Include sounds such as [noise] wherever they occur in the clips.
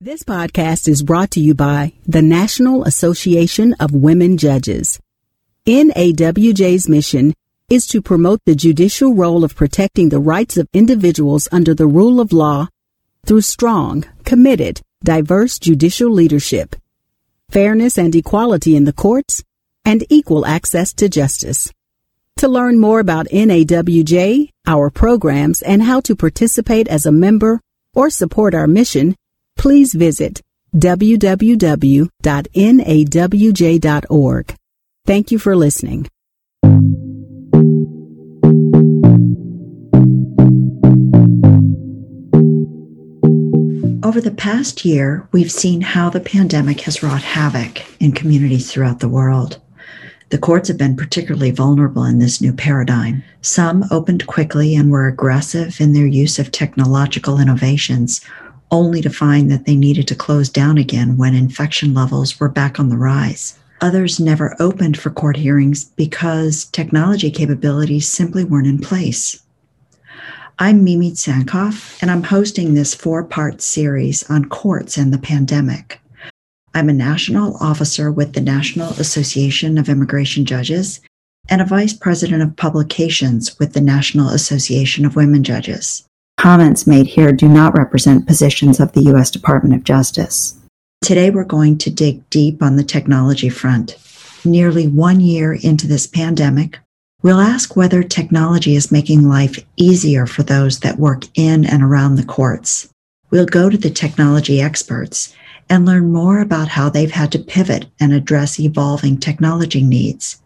This podcast is brought to you by the National Association of Women Judges. NAWJ's mission is to promote the judicial role of protecting the rights of individuals under the rule of law through strong, committed, diverse judicial leadership, fairness and equality in the courts, and equal access to justice. To learn more about NAWJ, our programs, and how to participate as a member or support our mission, please visit www.nawj.org. Thank you for listening. Over the past year, we've seen how the pandemic has wrought havoc in communities throughout the world. The courts have been particularly vulnerable in this new paradigm. Some opened quickly and were aggressive in their use of technological innovations, only to find that they needed to close down again when infection levels were back on the rise. Others never opened for court hearings because technology capabilities simply weren't in place. I'm Mimi Tsankov, and I'm hosting this four part series on courts and the pandemic. I'm a national officer with the National Association of Immigration Judges and a vice president of publications with the National Association of Women Judges. Comments made here do not represent positions of the U.S. Department of Justice. Today, we're going to dig deep on the technology front. Nearly one year into this pandemic, we'll ask whether technology is making life easier for those that work in and around the courts. We'll go to the technology experts and learn more about how they've had to pivot and address evolving technology needs.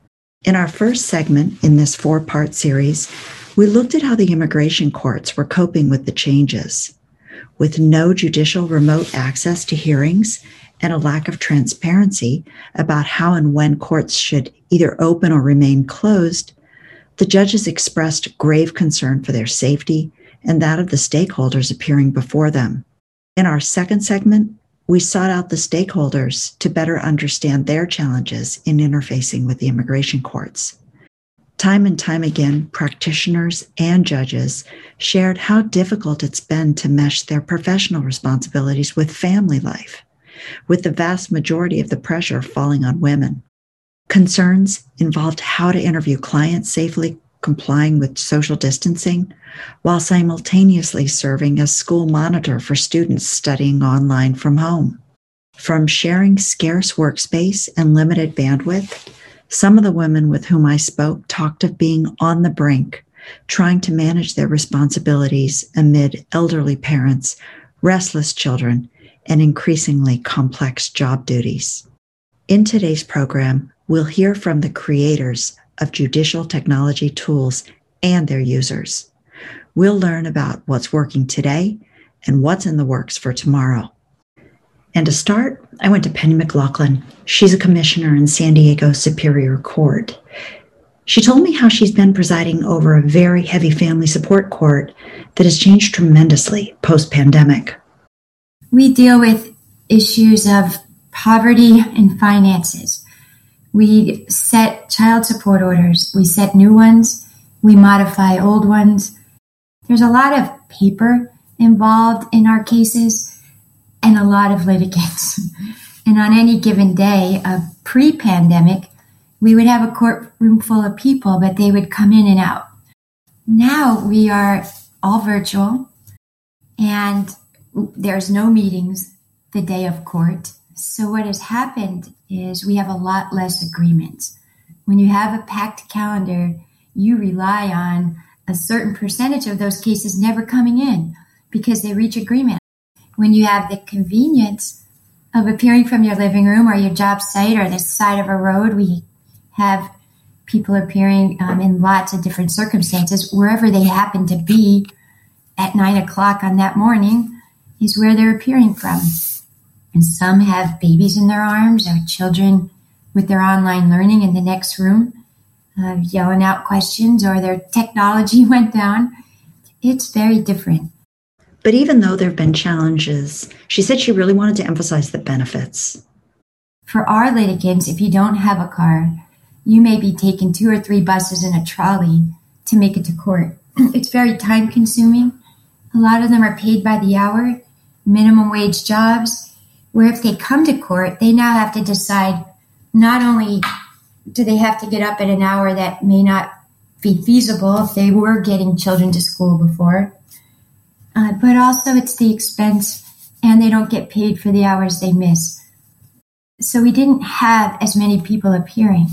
In our first segment in this four part series, we looked at how the immigration courts were coping with the changes. With no judicial remote access to hearings and a lack of transparency about how and when courts should either open or remain closed, the judges expressed grave concern for their safety and that of the stakeholders appearing before them. In our second segment, we sought out the stakeholders to better understand their challenges in interfacing with the immigration courts. Time and time again, practitioners and judges shared how difficult it's been to mesh their professional responsibilities with family life, with the vast majority of the pressure falling on women. Concerns involved how to interview clients safely complying with social distancing while simultaneously serving as school monitor for students studying online from home. From sharing scarce workspace and limited bandwidth some of the women with whom I spoke talked of being on the brink, trying to manage their responsibilities amid elderly parents, restless children, and increasingly complex job duties. In today's program, we'll hear from the creators of judicial technology tools and their users. We'll learn about what's working today and what's in the works for tomorrow. And to start, I went to Penny McLaughlin. She's a commissioner in San Diego Superior Court. She told me how she's been presiding over a very heavy family support court that has changed tremendously post pandemic. We deal with issues of poverty and finances. We set child support orders, we set new ones, we modify old ones. There's a lot of paper involved in our cases and a lot of litigants. [laughs] and on any given day of pre pandemic, we would have a courtroom full of people, but they would come in and out. Now we are all virtual and there's no meetings the day of court. So what has happened is we have a lot less agreements. When you have a packed calendar, you rely on a certain percentage of those cases never coming in because they reach agreement when you have the convenience of appearing from your living room or your job site or the side of a road. We have people appearing um, in lots of different circumstances wherever they happen to be at nine o'clock on that morning is where they're appearing from. And some have babies in their arms or children with their online learning in the next room, uh, yelling out questions, or their technology [laughs] went down. It's very different. But even though there have been challenges, she said she really wanted to emphasize the benefits. For our litigants, if you don't have a car, you may be taking two or three buses and a trolley to make it to court. [clears throat] It's very time consuming. A lot of them are paid by the hour. minimum wage jobs, where if they come to court, they now have to decide not only do they have to get up at an hour that may not be feasible if they were getting children to school before, uh, but also it's the expense and they don't get paid for the hours they miss. So we didn't have as many people appearing.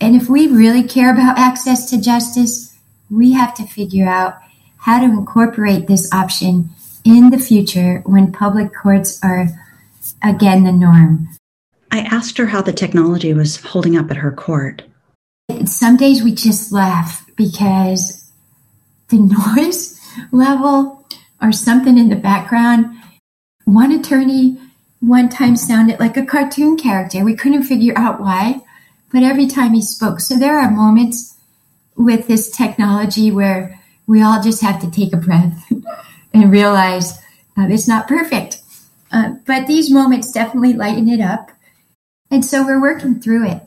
And if we really care about access to justice, we have to figure out how to incorporate this option in the future when public courts are again the norm. I asked her how the technology was holding up at her court. Some days we just laugh because the [laughs] noise level or something in the background. One attorney one time sounded like a cartoon character. We couldn't figure out why, but every time he spoke. So there are moments with this technology where we all just have to take a breath [laughs] and realize uh, it's not perfect. Uh, but these moments definitely lighten it up. And so we're working through it.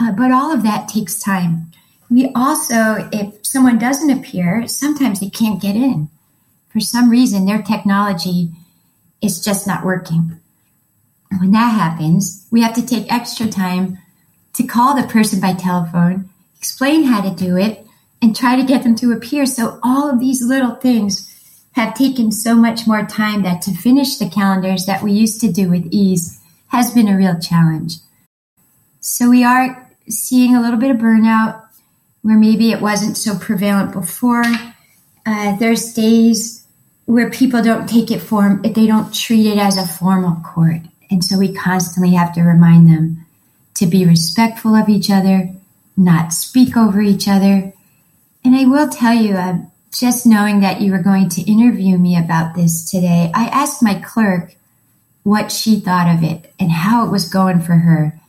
Uh, but all of that takes time. We also, if someone doesn't appear, sometimes they can't get in. For some reason, their technology is just not working. When that happens, we have to take extra time to call the person by telephone, explain how to do it, and try to get them to appear. So all of these little things have taken so much more time that to finish the calendars that we used to do with ease has been a real challenge. So we are seeing a little bit of burnout where maybe it wasn't so prevalent before. Uh, there's days where people don't take it form, they don't treat it as a formal court. And so we constantly have to remind them to be respectful of each other, not speak over each other. And I will tell you, uh, just knowing that you were going to interview me about this today, I asked my clerk what she thought of it and how it was going for her.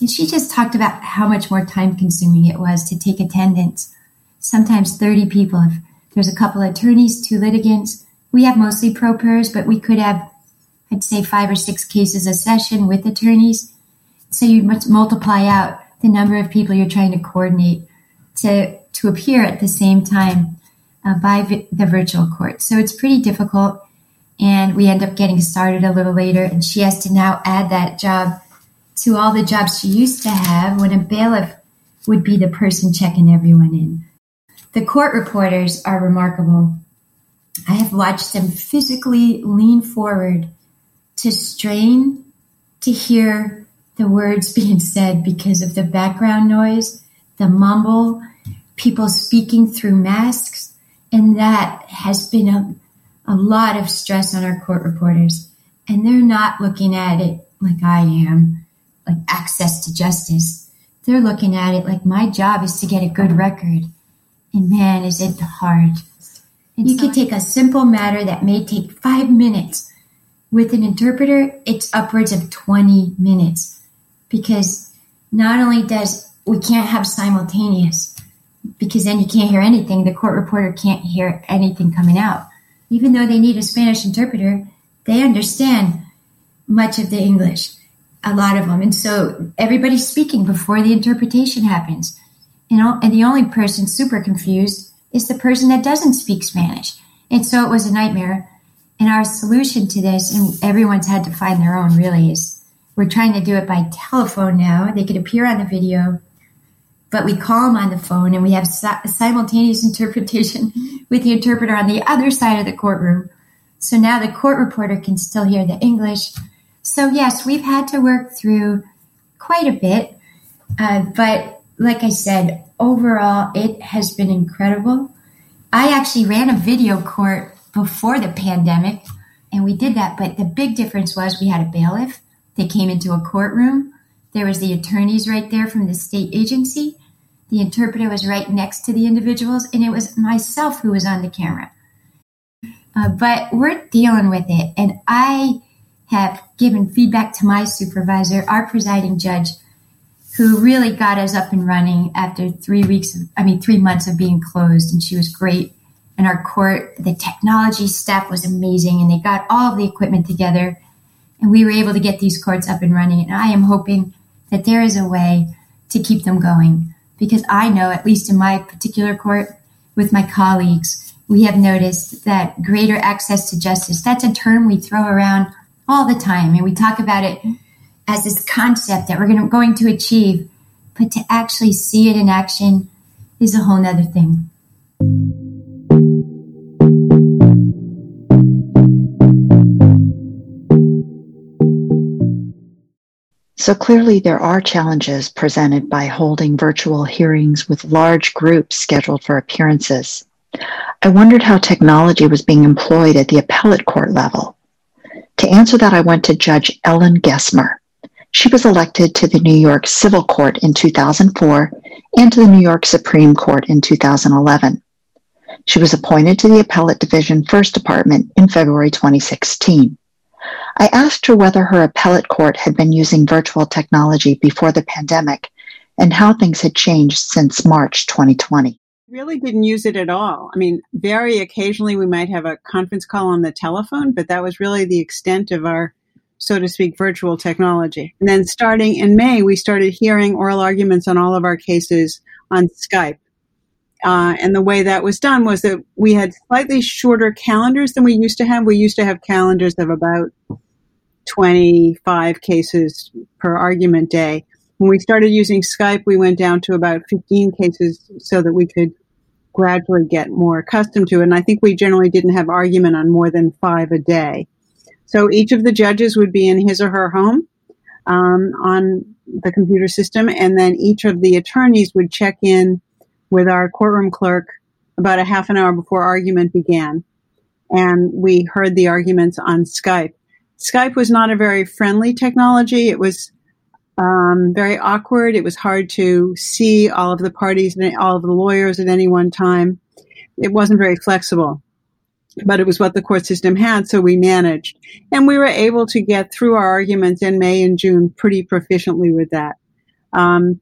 And she just talked about how much more time consuming it was to take attendance. Sometimes 30 people. If there's a couple attorneys, two litigants, we have mostly pro pers, but we could have, I'd say, five or six cases a session with attorneys. So you must multiply out the number of people you're trying to coordinate to, to appear at the same time uh, by vi- the virtual court. So it's pretty difficult. And we end up getting started a little later. And she has to now add that job to all the jobs she used to have when a bailiff would be the person checking everyone in. The court reporters are remarkable. I have watched them physically lean forward to strain to hear the words [laughs] being said because of the background noise, the mumble, people speaking through masks, and that has been a, a lot of stress on our court reporters. And they're not looking at it like I am like access to justice. They're looking at it like my job is to get a good record. And man, is it hard. And you so could take a simple matter that may take five minutes. With an interpreter, it's upwards of 20 minutes because not only does we can't have simultaneous because then you can't hear anything. The court reporter can't hear anything coming out. Even though they need a Spanish interpreter, they understand much of the English a lot of them. And so everybody's speaking before the interpretation happens. You know, and the only person super confused is the person that doesn't speak Spanish. And so it was a nightmare. And our solution to this, and everyone's had to find their own really, is we're trying to do it by telephone now. They could appear on the video, but we call them on the phone and we have simultaneous [laughs] interpretation with the interpreter on the other side of the courtroom. So now the court reporter can still hear the English so, yes, we've had to work through quite a bit. Uh, but like I said, overall, it has been incredible. I actually ran a video court before the pandemic, and we did that. But the big difference was we had a bailiff. They came into a courtroom. There was the attorneys right there from the state agency. The interpreter was right next to the individuals, and it was myself who was on the camera. Uh, but we're dealing with it, and I have given feedback to my supervisor, our presiding judge, who really got us up and running after three weeks, of, I mean, three months of being closed. And she was great. And our court, the technology staff was amazing. And they got all of the equipment together. And we were able to get these courts up and running. And I am hoping that there is a way to keep them going. Because I know, at least in my particular court, with my colleagues, we have noticed that greater access to justice, that's a term we throw around all the time. And we talk about it as this concept that we're gonna, going to achieve. But to actually see it in action is a whole nother thing. So clearly, there are challenges presented by holding virtual hearings with large groups scheduled for appearances. I wondered how technology was being employed at the appellate court level. To answer that, I went to Judge Ellen Gesmer. She was elected to the New York Civil Court in 2004 and to the New York Supreme Court in 2011. She was appointed to the Appellate Division First Department in February 2016. I asked her whether her appellate court had been using virtual technology before the pandemic and how things had changed since March 2020 really didn't use it at all. I mean, very occasionally we might have a conference call on the telephone, but that was really the extent of our, so to speak, virtual technology. And then starting in May, we started hearing oral arguments on all of our cases on Skype. Uh, and the way that was done was that we had slightly shorter calendars than we used to have. We used to have calendars of about 25 cases per argument day. When we started using Skype, we went down to about 15 cases so that we could gradually get more accustomed to it. And I think we generally didn't have argument on more than five a day. So each of the judges would be in his or her home um, on the computer system, and then each of the attorneys would check in with our courtroom clerk about a half an hour before argument began. And we heard the arguments on Skype. Skype was not a very friendly technology. It was um, very awkward. It was hard to see all of the parties and all of the lawyers at any one time. It wasn't very flexible, but it was what the court system had, so we managed. And we were able to get through our arguments in May and June pretty proficiently with that. Um,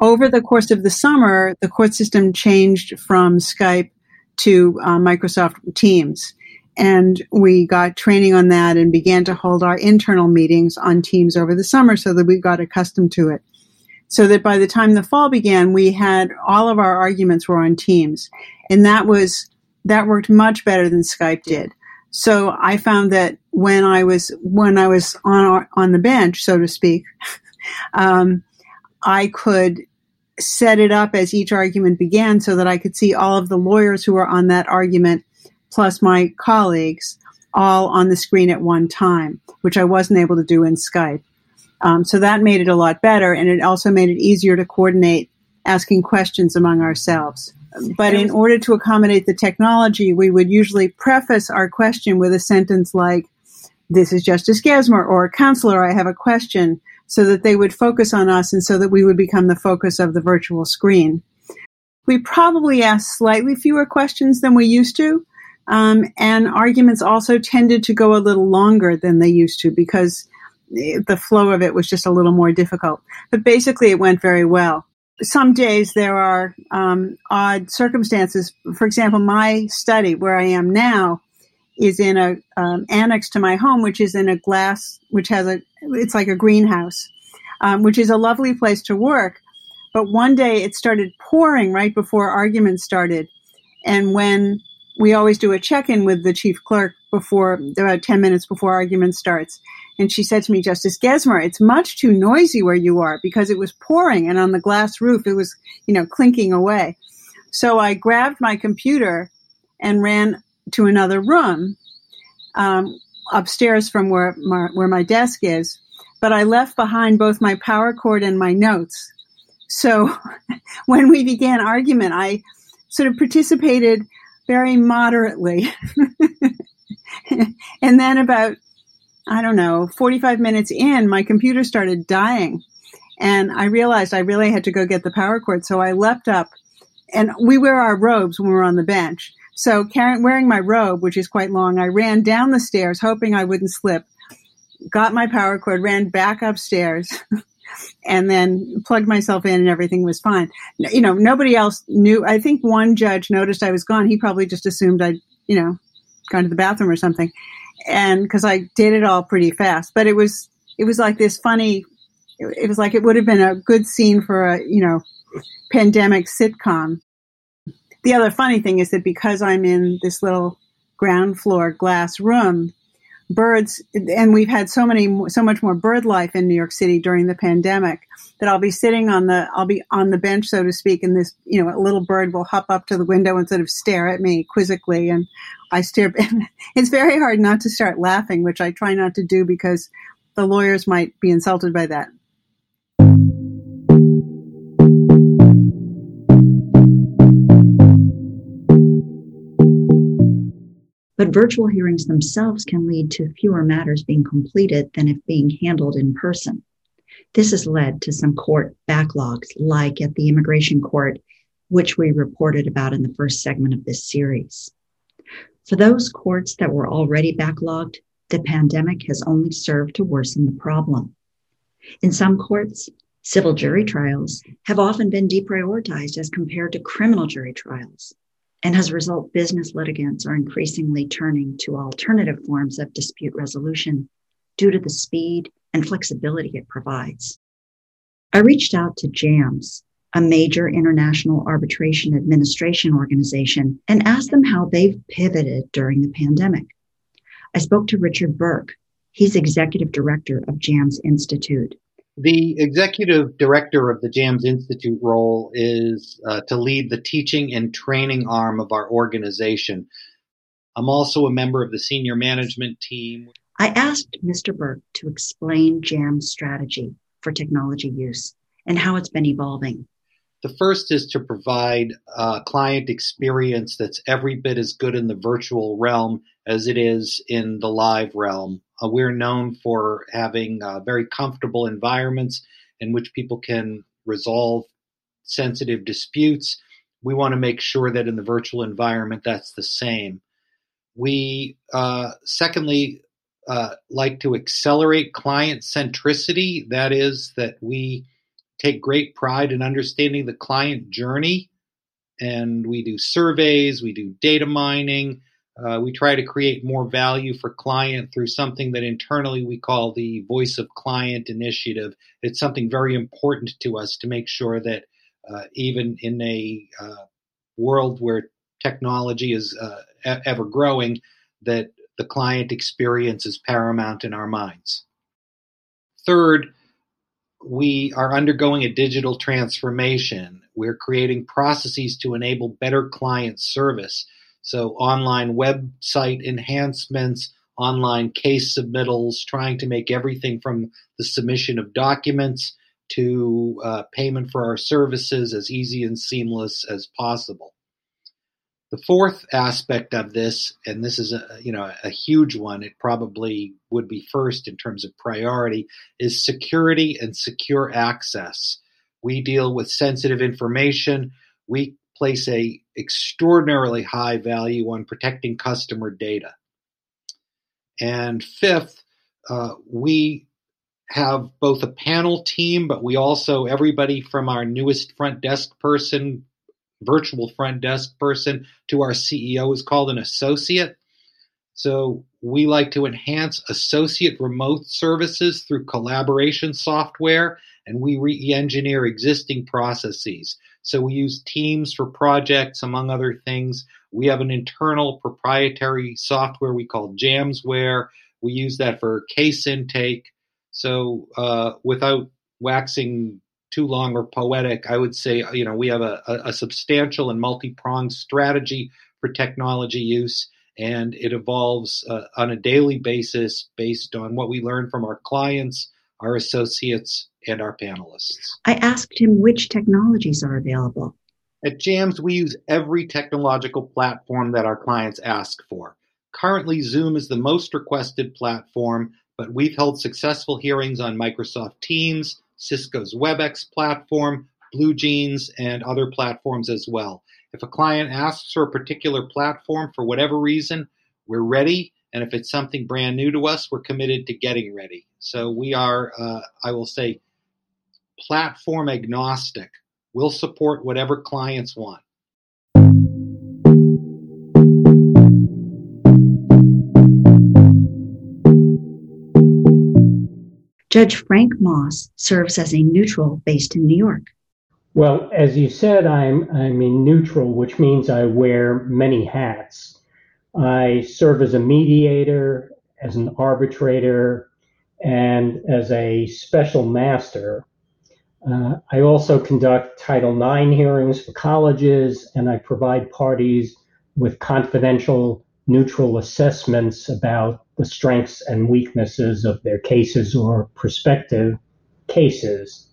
over the course of the summer, the court system changed from Skype to uh, Microsoft Teams. And we got training on that and began to hold our internal meetings on Teams over the summer so that we got accustomed to it. So that by the time the fall began, we had all of our arguments were on Teams. And that was, that worked much better than Skype did. So I found that when I was, when I was on, our, on the bench, so to speak, [laughs] um, I could set it up as each argument began so that I could see all of the lawyers who were on that argument plus my colleagues all on the screen at one time, which I wasn't able to do in Skype. Um, so that made it a lot better, and it also made it easier to coordinate asking questions among ourselves. But in order to accommodate the technology, we would usually preface our question with a sentence like, This is Justice Gesmer, or Counselor, I have a question, so that they would focus on us and so that we would become the focus of the virtual screen. We probably asked slightly fewer questions than we used to, um, and arguments also tended to go a little longer than they used to because the flow of it was just a little more difficult. But basically, it went very well. Some days there are um, odd circumstances. For example, my study, where I am now, is in a um, annex to my home, which is in a glass, which has a, it's like a greenhouse, um, which is a lovely place to work. But one day it started pouring right before arguments started, and when we always do a check-in with the chief clerk before about 10 minutes before argument starts and she said to me justice gesmer it's much too noisy where you are because it was pouring and on the glass roof it was you know clinking away so i grabbed my computer and ran to another room um, upstairs from where my, where my desk is but i left behind both my power cord and my notes so [laughs] when we began argument i sort of participated very moderately. [laughs] and then about, I don't know, 45 minutes in, my computer started dying. And I realized I really had to go get the power cord. So I leapt up and we wear our robes when we're on the bench. So carrying, wearing my robe, which is quite long, I ran down the stairs hoping I wouldn't slip, got my power cord, ran back upstairs. [laughs] and then plugged myself in and everything was fine. You know, nobody else knew. I think one judge noticed I was gone. He probably just assumed I'd, you know, gone to the bathroom or something. And because I did it all pretty fast, but it was, it was like this funny, it was like it would have been a good scene for a, you know, pandemic sitcom. the other funny thing is that because I'm in this little ground floor glass room, birds, and we've had so many, so much more bird life in New York City during the pandemic that I'll be sitting on the, I'll be on the bench, so to speak, and this, you know, a little bird will hop up to the window and sort of stare at me quizzically, and I stare. [laughs] it's very hard not to start laughing, which I try not to do because the lawyers might be insulted by that. Virtual hearings themselves can lead to fewer matters being completed than if being handled in person. This has led to some court backlogs, like at the immigration court, which we reported about in the first segment of this series. For those courts that were already backlogged, the pandemic has only served to worsen the problem. In some courts, civil jury trials have often been deprioritized as compared to criminal jury trials. And as a result, business litigants are increasingly turning to alternative forms of dispute resolution due to the speed and flexibility it provides. I reached out to JAMS, a major international arbitration administration organization, and asked them how they've pivoted during the pandemic. I spoke to Richard Birke. He's executive director of JAMS Institute. The executive director of the JAMS Institute role is uh, to lead the teaching and training arm of our organization. I'm also a member of the senior management team. I asked Mr. Birke to explain JAM's strategy for technology use and how it's been evolving. The first is to provide a client experience that's every bit as good in the virtual realm as it is in the live realm. Uh, we're known for having uh, very comfortable environments in which people can resolve sensitive disputes. We want to make sure that in the virtual environment that's the same. We, uh, secondly, uh, like to accelerate client centricity. That is, that we take great pride in understanding the client journey. And we do surveys, we do data mining, uh, we try to create more value for client through something that internally we call the voice of client initiative. It's something very important to us to make sure that uh, even in a uh, world where technology is uh, ever growing, that the client experience is paramount in our minds. Third, we are undergoing a digital transformation. We're creating processes to enable better client service. So online website enhancements, online case submittals, trying to make everything from the submission of documents to uh, payment for our services as easy and seamless as possible. The fourth aspect of this, and this is a you know a huge one, it probably would be first in terms of priority, is security and secure access. We deal with sensitive information. We place a extraordinarily high value on protecting customer data. And fifth, uh, we have both a panel team, but we also, everybody from our newest front desk person, virtual front desk person, to our CEO is called an associate. So we like to enhance associate remote services through collaboration software and we re engineer existing processes. So we use Teams for projects, among other things. We have an internal proprietary software we call Jamsware. We use that for case intake. So uh, without waxing too long or poetic, I would say you know we have a, a substantial and multi-pronged strategy for technology use, and it evolves uh, on a daily basis based on what we learn from our clients, our associates, and our panelists. I asked him which technologies are available. At JAMS, we use every technological platform that our clients ask for. Currently, Zoom is the most requested platform, but we've held successful hearings on Microsoft Teams, Cisco's WebEx platform, BlueJeans, and other platforms as well. If a client asks for a particular platform for whatever reason, we're ready. And if it's something brand new to us, we're committed to getting ready. So we are, uh, I will say, platform agnostic. We'll support whatever clients want. Judge Frank Maas serves as a neutral based in New York. Well, as you said, I'm I'm in neutral, which means I wear many hats. I serve as a mediator, as an arbitrator, and as a special master. Uh, I also conduct Title IX hearings for colleges, and I provide parties with confidential, neutral assessments about the strengths and weaknesses of their cases or prospective cases.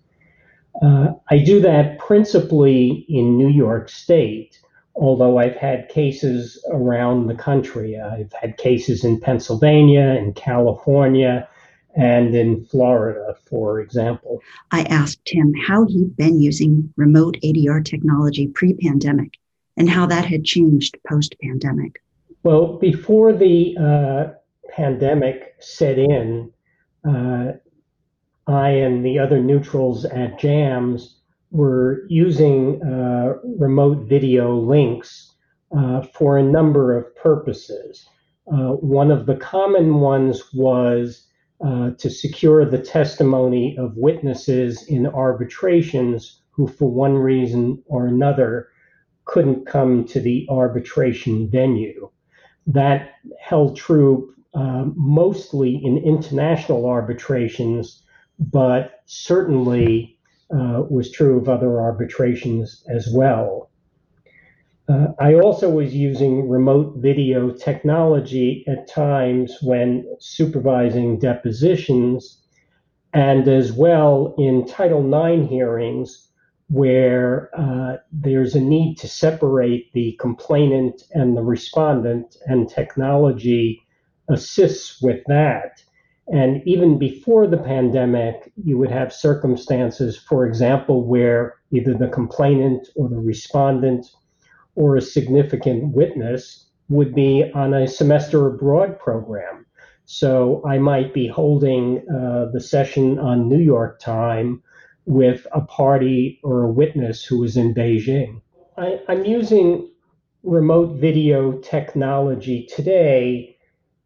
Uh, I do that principally in New York State, although I've had cases around the country. I've had cases in Pennsylvania, in California, and in Florida, for example. I asked him how he'd been using remote ADR technology pre pandemic and how that had changed post pandemic. Well, before the uh, pandemic set in, uh, I and the other neutrals at JAMS were using uh, remote video links uh, for a number of purposes. Uh, one of the common ones was uh, to secure the testimony of witnesses in arbitrations who, for one reason or another, couldn't come to the arbitration venue. That held true uh, mostly in international arbitrations, but certainly uh, was true of other arbitrations as well. Uh, I also was using remote video technology at times when supervising depositions, and as well in Title IX hearings where uh, there's a need to separate the complainant and the respondent, and technology assists with that. And even before the pandemic, you would have circumstances, for example, where either the complainant or the respondent or a significant witness would be on a semester abroad program. So I might be holding uh, the session on New York time with a party or a witness who is in Beijing. I, I'm using remote video technology today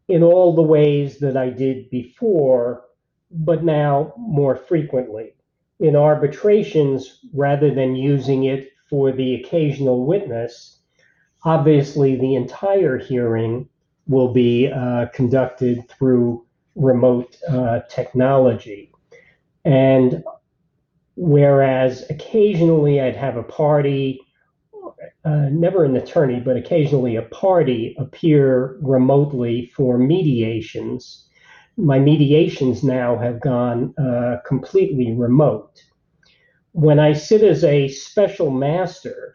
in all the ways that I did before, but now more frequently. In arbitrations, rather than using it for the occasional witness, obviously the entire hearing will be uh, conducted through remote uh, technology. And whereas occasionally I'd have a party, uh, never an attorney, but occasionally a party appear remotely for mediations. My mediations now have gone uh, completely remote when I sit as a special master,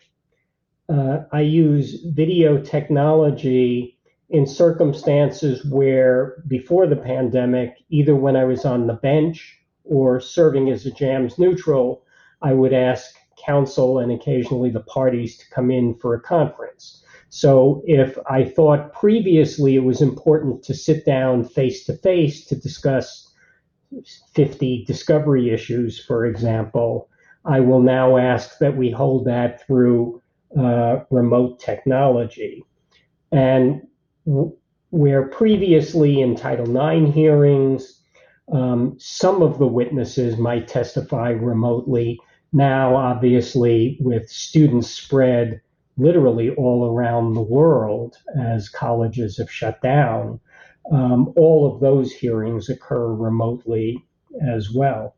uh, I use video technology in circumstances where before the pandemic, either when I was on the bench or serving as a JAMS neutral, I would ask counsel and occasionally the parties to come in for a conference. So if I thought previously it was important to sit down face to face to discuss 50 discovery issues, for example, I will now ask that we hold that through uh, remote technology. And w- where previously in Title IX hearings, um, some of the witnesses might testify remotely. Now, obviously, with students spread literally all around the world as colleges have shut down, um, all of those hearings occur remotely as well.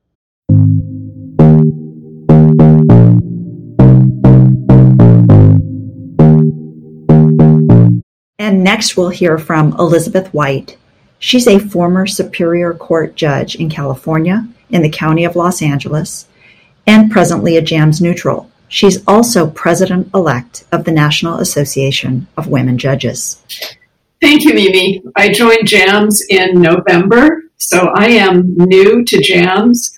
And next we'll hear from Elizabeth White. She's a former Superior Court judge in California, in the County of Los Angeles, and presently a JAMS neutral. She's also president elect of the National Association of Women Judges. Thank you, Mimi. I joined JAMS in November, so I am new to JAMS.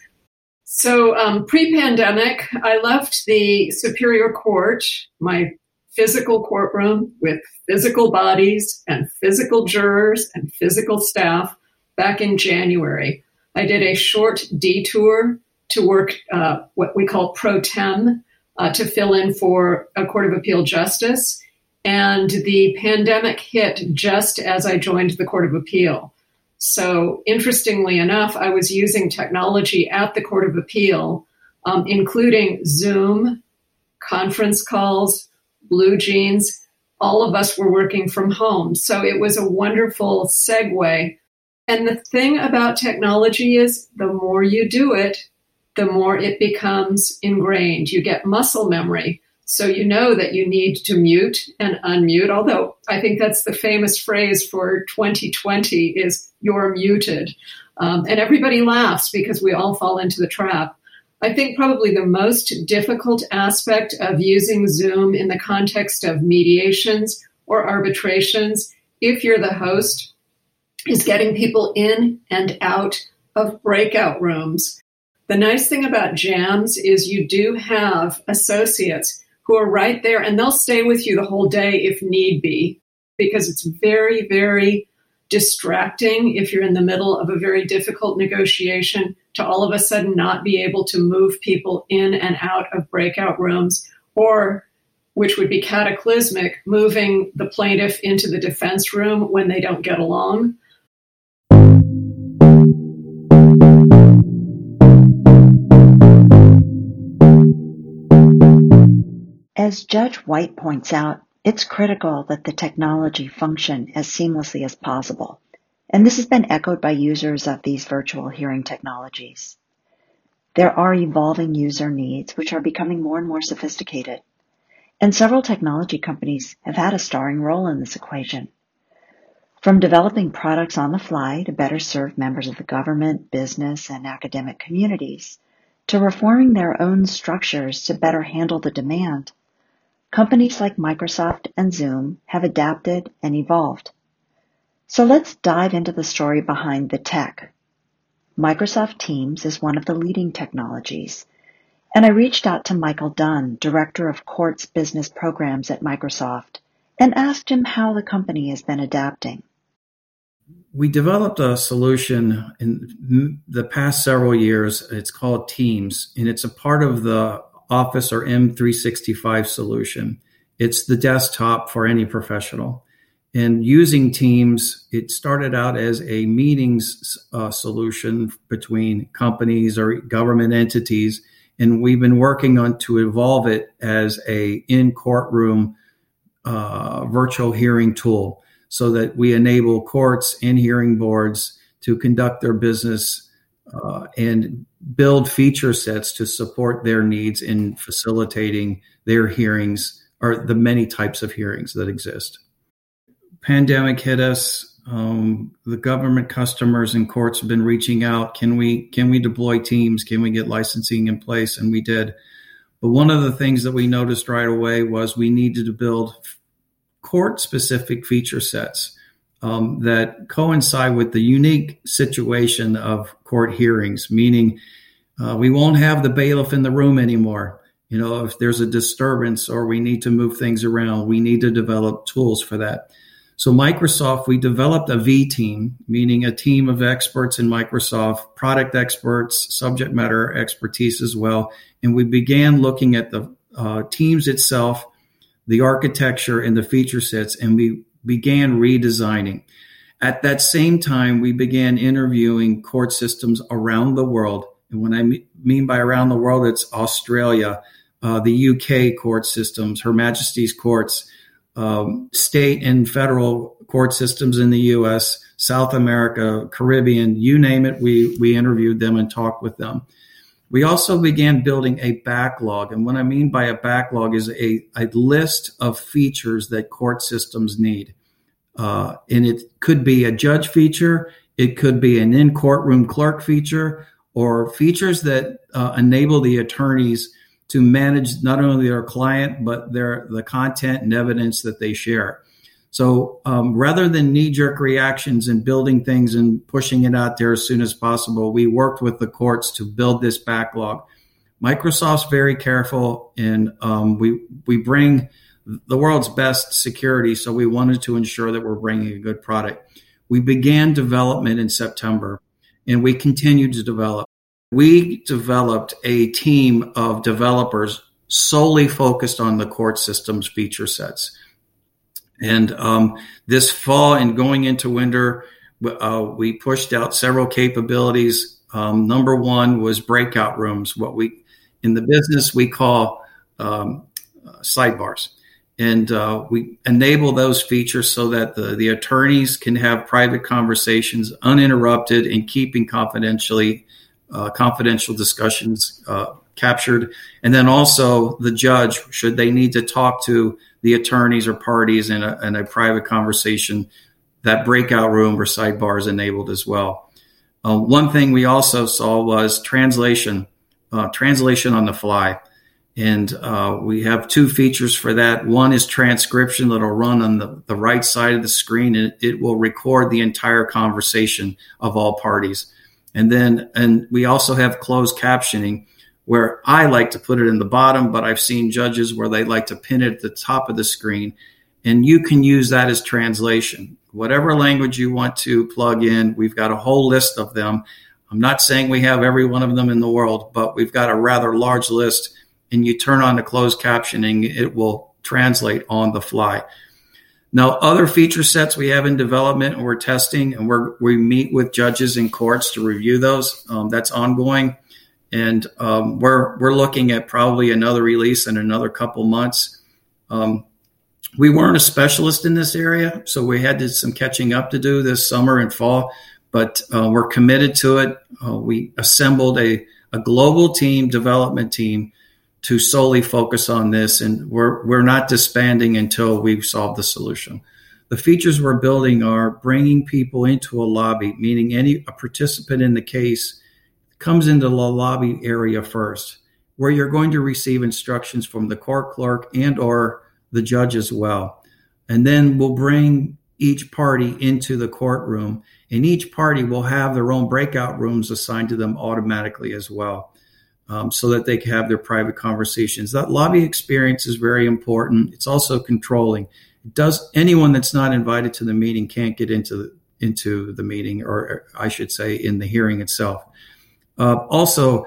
So, um, pre pandemic, I left the Superior Court, my physical courtroom with physical bodies and physical jurors and physical staff back in January. I did a short detour to work uh, what we call pro tem uh, to fill in for a Court of Appeal justice. And the pandemic hit just as I joined the Court of Appeal. So, interestingly enough, I was using technology at the Court of Appeal um, including Zoom, conference calls, BlueJeans. All of us were working from home. So it was a wonderful segue. And the thing about technology is the more you do it, the more it becomes ingrained. You get muscle memory. So you know that you need to mute and unmute, although I think that's the famous phrase for 2020 is you're muted. Um, and everybody laughs because we all fall into the trap. I think probably the most difficult aspect of using Zoom in the context of mediations or arbitrations, if you're the host, is getting people in and out of breakout rooms. The nice thing about jams is you do have associates who are right there and they'll stay with you the whole day if need be, because it's very, very distracting if you're in the middle of a very difficult negotiation to all of a sudden not be able to move people in and out of breakout rooms or which would be cataclysmic moving the plaintiff into the defense room when they don't get along As Judge White points out, it's critical that the technology function as seamlessly as possible, and this has been echoed by users of these virtual hearing technologies. There are evolving user needs which are becoming more and more sophisticated, and several technology companies have had a starring role in this equation. From developing products on the fly to better serve members of the government, business, and academic communities, to reforming their own structures to better handle the demand Companies like Microsoft and Zoom have adapted and evolved. So let's dive into the story behind the tech. Microsoft Teams is one of the leading technologies, and I reached out to Michael Dunn, Director of Courts Business Programs at Microsoft, and asked him how the company has been adapting. We developed a solution in the past several years. It's called Teams, and it's a part of the Office or M365 solution. It's the desktop for any professional. And using Teams, it started out as a meetings uh, solution between companies or government entities, and we've been working on to evolve it as a in courtroom uh, virtual hearing tool, so that we enable courts and hearing boards to conduct their business uh, and build feature sets to support their needs in facilitating their hearings or the many types of hearings that exist. Pandemic hit us. Um, the government customers and courts have been reaching out. Can we can we deploy teams? Can we get licensing in place? And we did. But one of the things that we noticed right away was we needed to build court specific feature sets um, that coincide with the unique situation of court hearings, meaning uh, we won't have the bailiff in the room anymore. You know, if there's a disturbance or we need to move things around, we need to develop tools for that. So, Microsoft, we developed a V team, meaning a team of experts in Microsoft, product experts, subject matter expertise as well. And we began looking at the uh, teams itself, the architecture, and the feature sets, and we began redesigning. At that same time, we began interviewing court systems around the world. And when I mean by around the world, it's Australia, uh, the UK court systems, Her Majesty's courts, um, state and federal court systems in the US, South America, Caribbean, you name it, we, we interviewed them and talked with them. We also began building a backlog. And what I mean by a backlog is a, a list of features that court systems need. Uh, and it could be a judge feature, it could be an in courtroom clerk feature, or features that uh, enable the attorneys to manage not only their client but their the content and evidence that they share. So um, rather than knee jerk reactions and building things and pushing it out there as soon as possible, we worked with the courts to build this backlog. Microsoft's very careful, and um, we we bring the world's best security. So we wanted to ensure that we're bringing a good product. We began development in September and we continued to develop. We developed a team of developers solely focused on the court systems feature sets. And um, this fall and going into winter, uh, we pushed out several capabilities. Um, number one was breakout rooms, what we in the business we call um, uh, sidebars. And uh, we enable those features so that the, the attorneys can have private conversations uninterrupted and keeping confidentially uh, confidential discussions uh, captured. And then also the judge, should they need to talk to the attorneys or parties in a, in a private conversation, that breakout room or sidebar is enabled as well. Uh, one thing we also saw was translation, uh, translation on the fly. And uh, we have two features for that. One is transcription that'll run on the, the right side of the screen and it will record the entire conversation of all parties. And then, and we also have closed captioning where I like to put it in the bottom, but I've seen judges where they like to pin it at the top of the screen. And you can use that as translation. Whatever language you want to plug in, we've got a whole list of them. I'm not saying we have every one of them in the world, but we've got a rather large list and you turn on the closed captioning, it will translate on the fly. Now, other feature sets we have in development and we're testing, and we're, we meet with judges in courts to review those. Um, that's ongoing, and um, we're we're looking at probably another release in another couple months. Um, we weren't a specialist in this area, so we had to, some catching up to do this summer and fall. But uh, we're committed to it. Uh, we assembled a a global team, development team, to solely focus on this, and we're we're not disbanding until we've solved the solution. The features we're building are bringing people into a lobby, meaning any a participant in the case comes into the lobby area first, where you're going to receive instructions from the court clerk and or the judge as well. And then we'll bring each party into the courtroom, and each party will have their own breakout rooms assigned to them automatically as well um, so that they can have their private conversations. That lobby experience is very important. It's also controlling. Does anyone that's not invited to the meeting can't get into the, into the meeting, or I should say, in the hearing itself. Uh, also,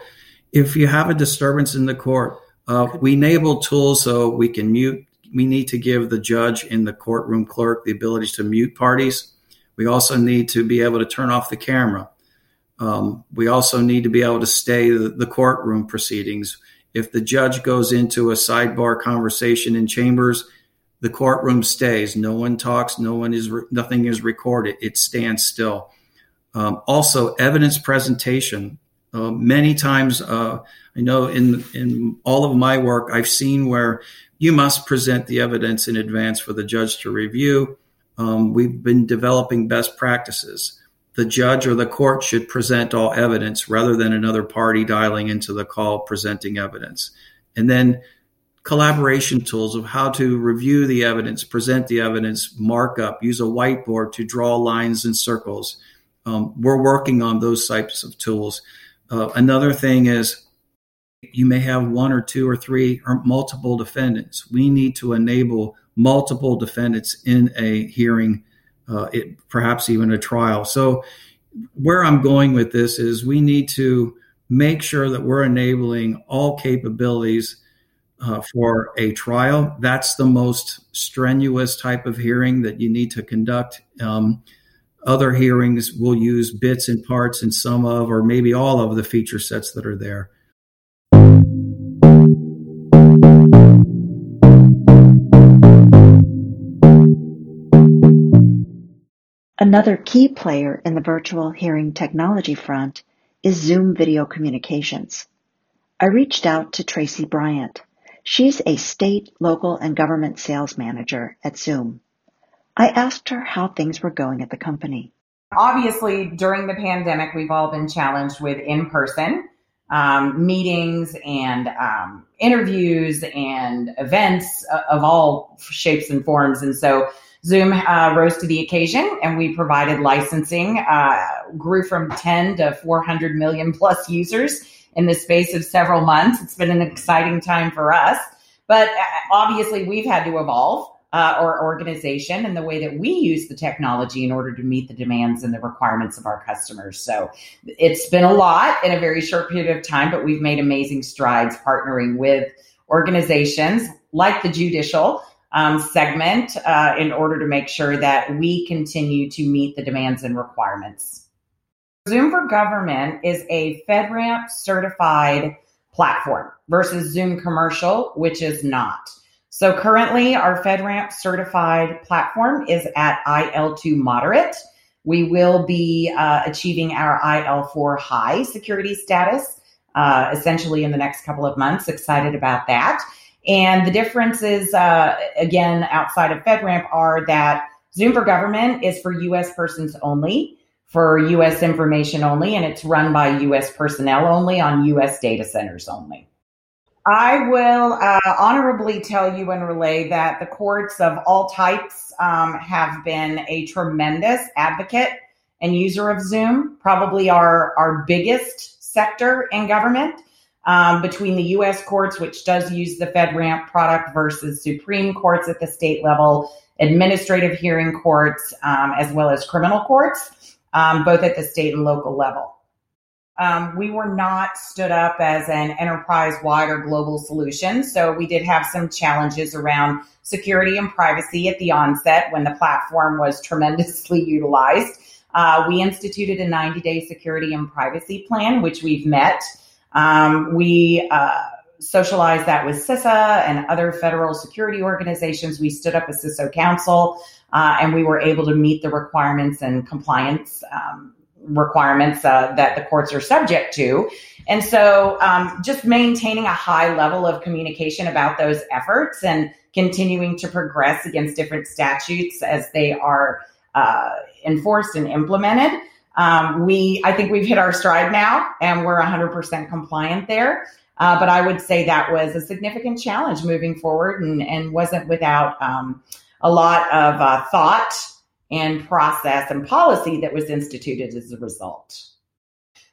if you have a disturbance in the court, uh, we enable tools so we can mute. We need to give the judge and the courtroom clerk the ability to mute parties. We also need to be able to turn off the camera. Um, we also need to be able to stay the, the, courtroom proceedings. If the judge goes into a sidebar conversation in chambers, the courtroom stays. No one talks. No one is. Re- nothing is recorded. It stands still. Um, also, evidence presentation. Uh, many times, uh, I know in in all of my work, I've seen where you must present the evidence in advance for the judge to review. Um, we've been developing best practices the judge or the court should present all evidence rather than another party dialing into the call presenting evidence. And then collaboration tools of how to review the evidence, present the evidence, mark up, use a whiteboard to draw lines and circles. Um, we're working on those types of tools. Uh, another thing is you may have one or two or three or multiple defendants. We need to enable multiple defendants in a hearing uh, it, perhaps even a trial. So, where I'm going with this is we need to make sure that we're enabling all capabilities uh, for a trial. That's the most strenuous type of hearing that you need to conduct. Um, other hearings will use bits and parts and some of, or maybe all of the feature sets that are there. Another key player in the virtual hearing technology front is Zoom Video Communications. I reached out to Tracy Bryant. She's a state, local, and government sales manager at Zoom. I asked her how things were going at the company. Obviously, during the pandemic, we've all been challenged with in person um, meetings and um, interviews and events of all shapes and forms. And so Zoom uh, rose to the occasion and we provided licensing, uh, grew from 10 to 400 million plus users in the space of several months. It's been an exciting time for us, but uh, obviously we've had to evolve. Uh, our organization and the way that we use the technology in order to meet the demands and the requirements of our customers. So it's been a lot in a very short period of time, but we've made amazing strides partnering with organizations like the judicial um, segment uh, in order to make sure that we continue to meet the demands and requirements. Zoom for Government is a FedRAMP certified platform versus Zoom commercial, which is not. So currently, our FedRAMP certified platform is at IL2 moderate. We will be uh, achieving our IL4 high security status uh, essentially in the next couple of months. Excited about that. And the differences, uh, again, outside of FedRAMP are that Zoom for Government is for US persons only, for US information only, and it's run by US personnel only on US data centers only. I will uh, honorably tell you and relay that the courts of all types um, have been a tremendous advocate and user of Zoom, probably our, our biggest sector in government. Um, between the U.S. courts, which does use the FedRAMP product, versus Supreme Courts at the state level, administrative hearing courts, um, as well as criminal courts, um, both at the state and local level. Um, we were not stood up as an enterprise wide or global solution. So we did have some challenges around security and privacy at the onset when the platform was [laughs] tremendously utilized. Uh, we instituted a 90 day security and privacy plan, which we've met. Um, we uh, socialized that with CISA and other federal security organizations. We stood up a CISO council uh, and we were able to meet the requirements and compliance um, requirements uh, that the courts are subject to. And so um, just maintaining a high level of communication about those efforts and continuing to progress against different statutes as they are uh, enforced and implemented. Um, we, I think we've hit our stride now and we're 100% compliant there. Uh, but I would say that was a significant challenge moving forward and, and wasn't without um, a lot of uh, thought and process and policy that was instituted as a result.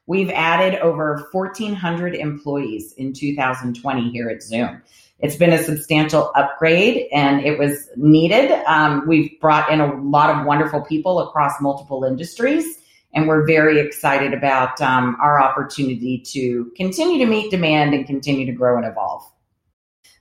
We've added over 1,400 employees in 2020 here at Zoom. It's been a substantial upgrade and it was needed. Um, we've brought in a lot of wonderful people across multiple industries, and we're very excited about um, our opportunity to continue to meet demand and continue to grow and evolve.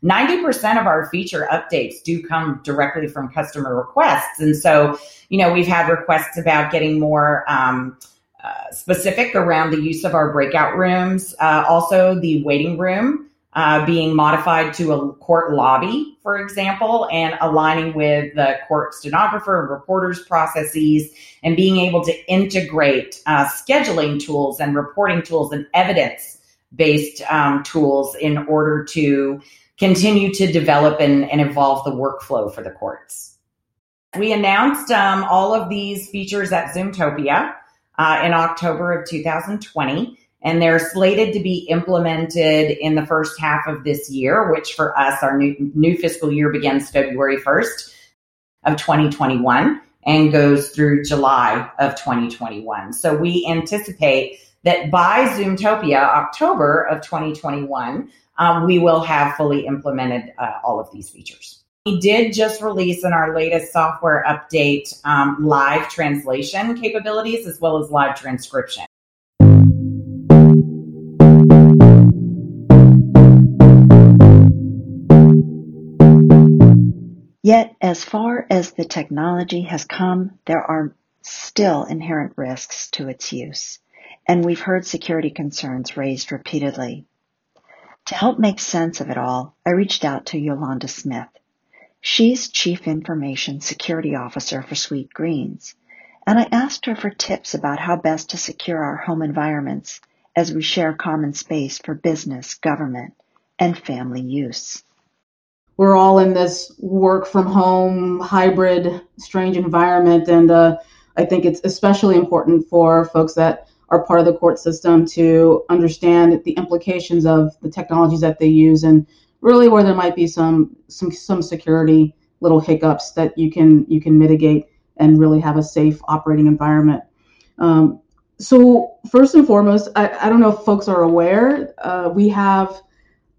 90% of our feature updates do come directly from customer requests. And so, you know, we've had requests about getting more um, uh, specific around the use of our breakout rooms, uh, also the waiting room. Uh, being modified to a court lobby, for example, and aligning with the court stenographer and reporters processes, and being able to integrate uh, scheduling tools and reporting tools and evidence based um, tools in order to continue to develop and, and evolve the workflow for the courts. We announced um, all of these features at Zoomtopia uh, in October of 2020, and they're slated to be implemented in the first half of this year, which for us, our new, new fiscal year begins February 1st of 2021 and goes through July of 2021. So we anticipate that by Zoomtopia, October of 2021, um, we will have fully implemented uh, all of these features. We did just release in our latest software update um, live translation capabilities as well as live transcription. Yet, as far as the technology has come, there are still inherent risks to its use, and we've heard security concerns raised repeatedly. To help make sense of it all, I reached out to Yolanda Smith. She's Chief Information Security Officer for Sweet Greens, and I asked her for tips about how best to secure our home environments as we share common space for business, government, and family use. We're all in this work from home, hybrid, strange environment, and uh, I think it's especially important for folks that are part of the court system to understand the implications of the technologies that they use and really where there might be some some some security little hiccups that you can you can mitigate and really have a safe operating environment. Um, so first and foremost, I, I don't know if folks are aware, uh, we have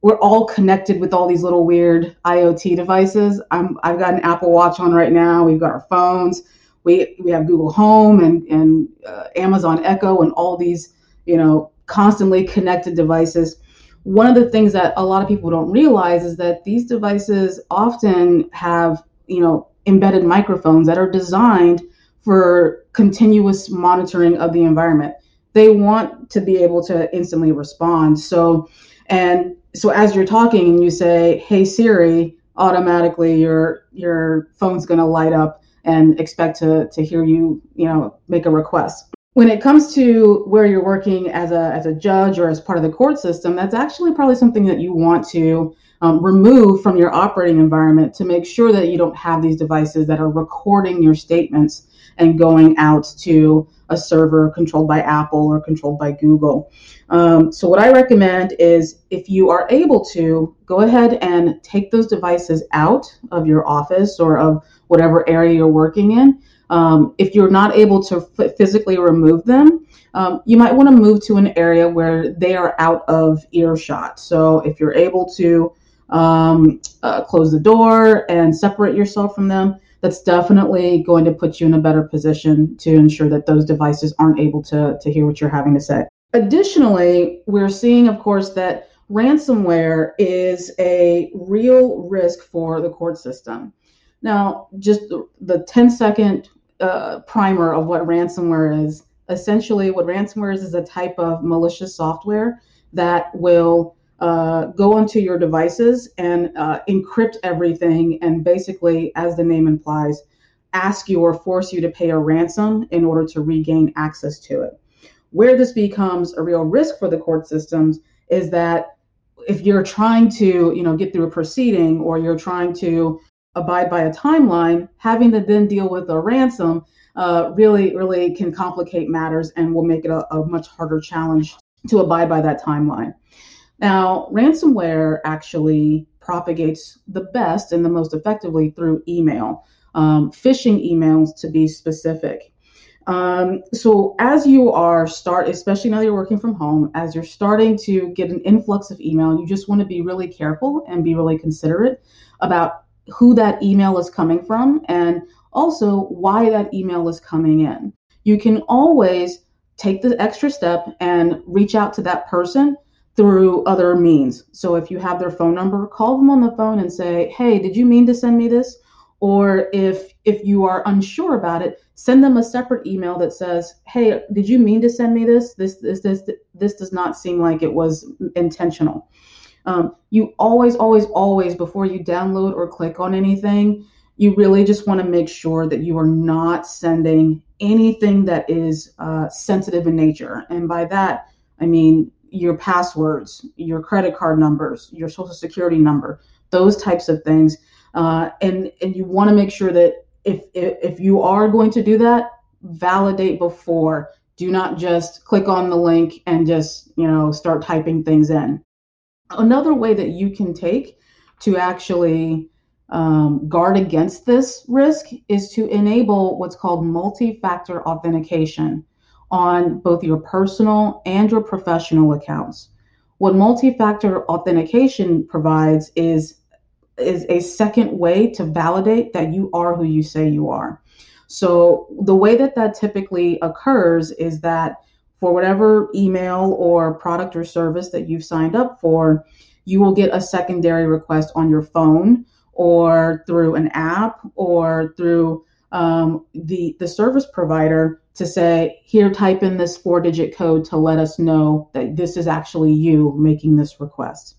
we're all connected with all these little weird IoT devices. I'm, I've got an Apple Watch on right now. We've got our phones we we have Google Home and and uh, Amazon Echo and all these you know constantly connected devices. One of the things that a lot of people don't realize is that these devices often have you know embedded microphones that are designed for continuous monitoring of the environment. They want to be able to instantly respond. So And so as you're talking and you say, "Hey Siri," automatically your your phone's going to light up and expect to to hear you, you know, make a request. When it comes to where you're working as a as a judge or as part of the court system, that's actually probably something that you want to um, remove from your operating environment to make sure that you don't have these devices that are recording your statements and going out to a server controlled by Apple or controlled by Google. Um, so, what I recommend is if you are able to, go ahead and take those devices out of your office or of whatever area you're working in. Um, if you're not able to f- physically remove them, um, you might want to move to an area where they are out of earshot. So, if you're able to um, uh, close the door and separate yourself from them, that's definitely going to put you in a better position to ensure that those devices aren't able to, to hear what you're having to say. Additionally, we're seeing, of course, that ransomware is a real risk for the court system. Now, just the 10 second uh, primer of what ransomware is essentially, what ransomware is is a type of malicious software that will uh, go onto your devices and uh, encrypt everything, and basically, as the name implies, ask you or force you to pay a ransom in order to regain access to it. Where this becomes a real risk for the court systems is that if you're trying to, you know, get through a proceeding or you're trying to abide by a timeline, having to then deal with a ransom uh, really, really can complicate matters and will make it a, a much harder challenge to abide by that timeline. Now, ransomware actually propagates the best and the most effectively through email, um, phishing emails to be specific. Um, so as you are start, especially now you're working from home, as you're starting to get an influx of email, you just want to be really careful and be really considerate about who that email is coming from and also why that email is coming in. You can always take the extra step and reach out to that person through other means. So if you have their phone number, call them on the phone and say, "Hey, did you mean to send me this?" Or if if you are unsure about it, send them a separate email that says, "Hey, did you mean to send me this? This this this this does not seem like it was intentional." Um, you always, always, always before you download or click on anything, you really just want to make sure that you are not sending anything that is uh, sensitive in nature. And by that, I mean your passwords, your credit card numbers, your social security number, those types of things. Uh, and and you want to make sure that if, if if you are going to do that, validate before. Do not just click on the link and just you know start typing things in. Another way that you can take to actually um, guard against this risk is to enable what's called multi-factor authentication on both your personal and your professional accounts. What multi-factor authentication provides is is a second way to validate that you are who you say you are. So the way that that typically occurs is that for whatever email or product or service that you've signed up for, you will get a secondary request on your phone or through an app or through um, the the service provider to say, here, type in this four digit code to let us know that this is actually you making this request.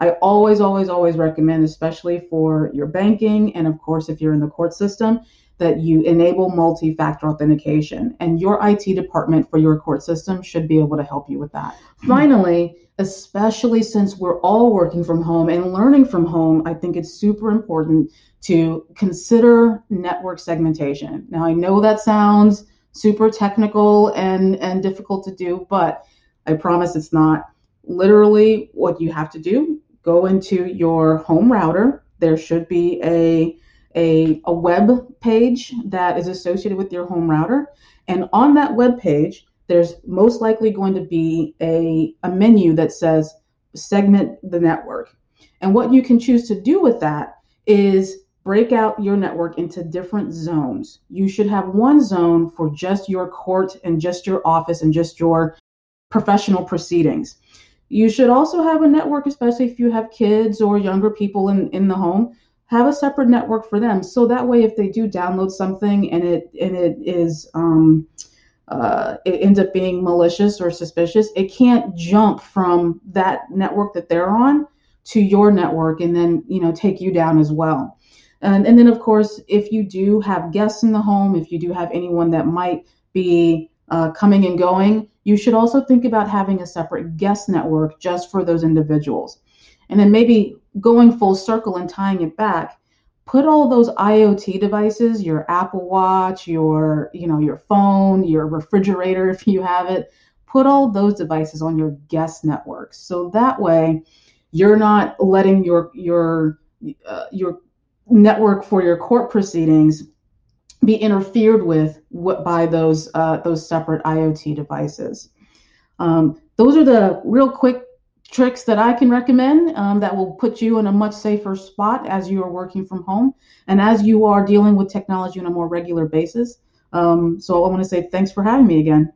I always, always, always recommend, especially for your banking and, of course, if you're in the court system, that you enable multi factor authentication. And your IT department for your court system should be able to help you with that. Finally, especially since we're all working from home and learning from home, I think it's super important to consider network segmentation. Now, I know that sounds super technical and and difficult to do, but I promise it's not. Literally, what you have to do: go into your home router. There should be a a, a web page that is associated with your home router, and on that web page, there's most likely going to be a, a menu that says segment the network. And what you can choose to do with that is break out your network into different zones. You should have one zone for just your court and just your office and just your professional proceedings. You should also have a network, especially if you have kids or younger people in, in the home, have a separate network for them. So that way, if they do download something and it and it is um, uh, it ends up being malicious or suspicious, it can't jump from that network that they're on to your network and then you know take you down as well. And, and then of course, if you do have guests in the home, if you do have anyone that might be uh, coming and going, you should also think about having a separate guest network just for those individuals. And then maybe going full circle and tying it back, put all those IoT devices, your Apple Watch, your, you know, your phone, your refrigerator [laughs] if you have it, put all those devices on your guest network. So that way you're not letting your your uh, your network for your court proceedings be interfered with by those uh, those separate IoT devices. Um, those are the real quick tricks that I can recommend um, that will put you in a much safer spot as you are working from home and as you are dealing with technology on a more regular basis. Um, so I want to say thanks for having me again.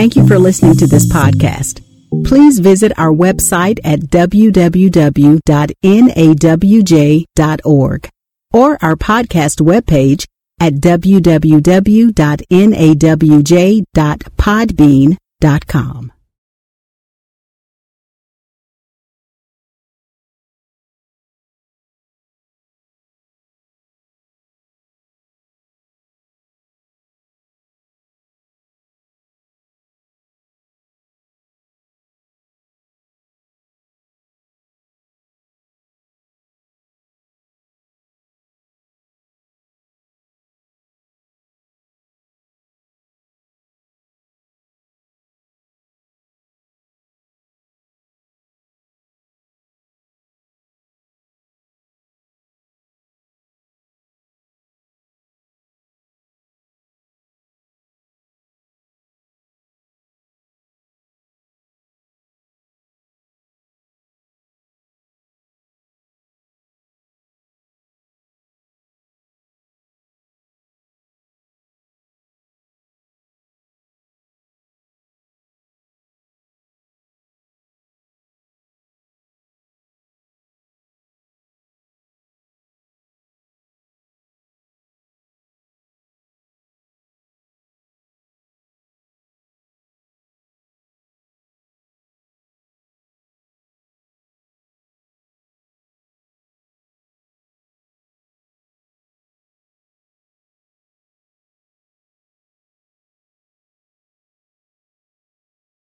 Thank you for listening to this podcast. Please visit our website at www.nawj.org or our podcast webpage at www.nawj.podbean.com.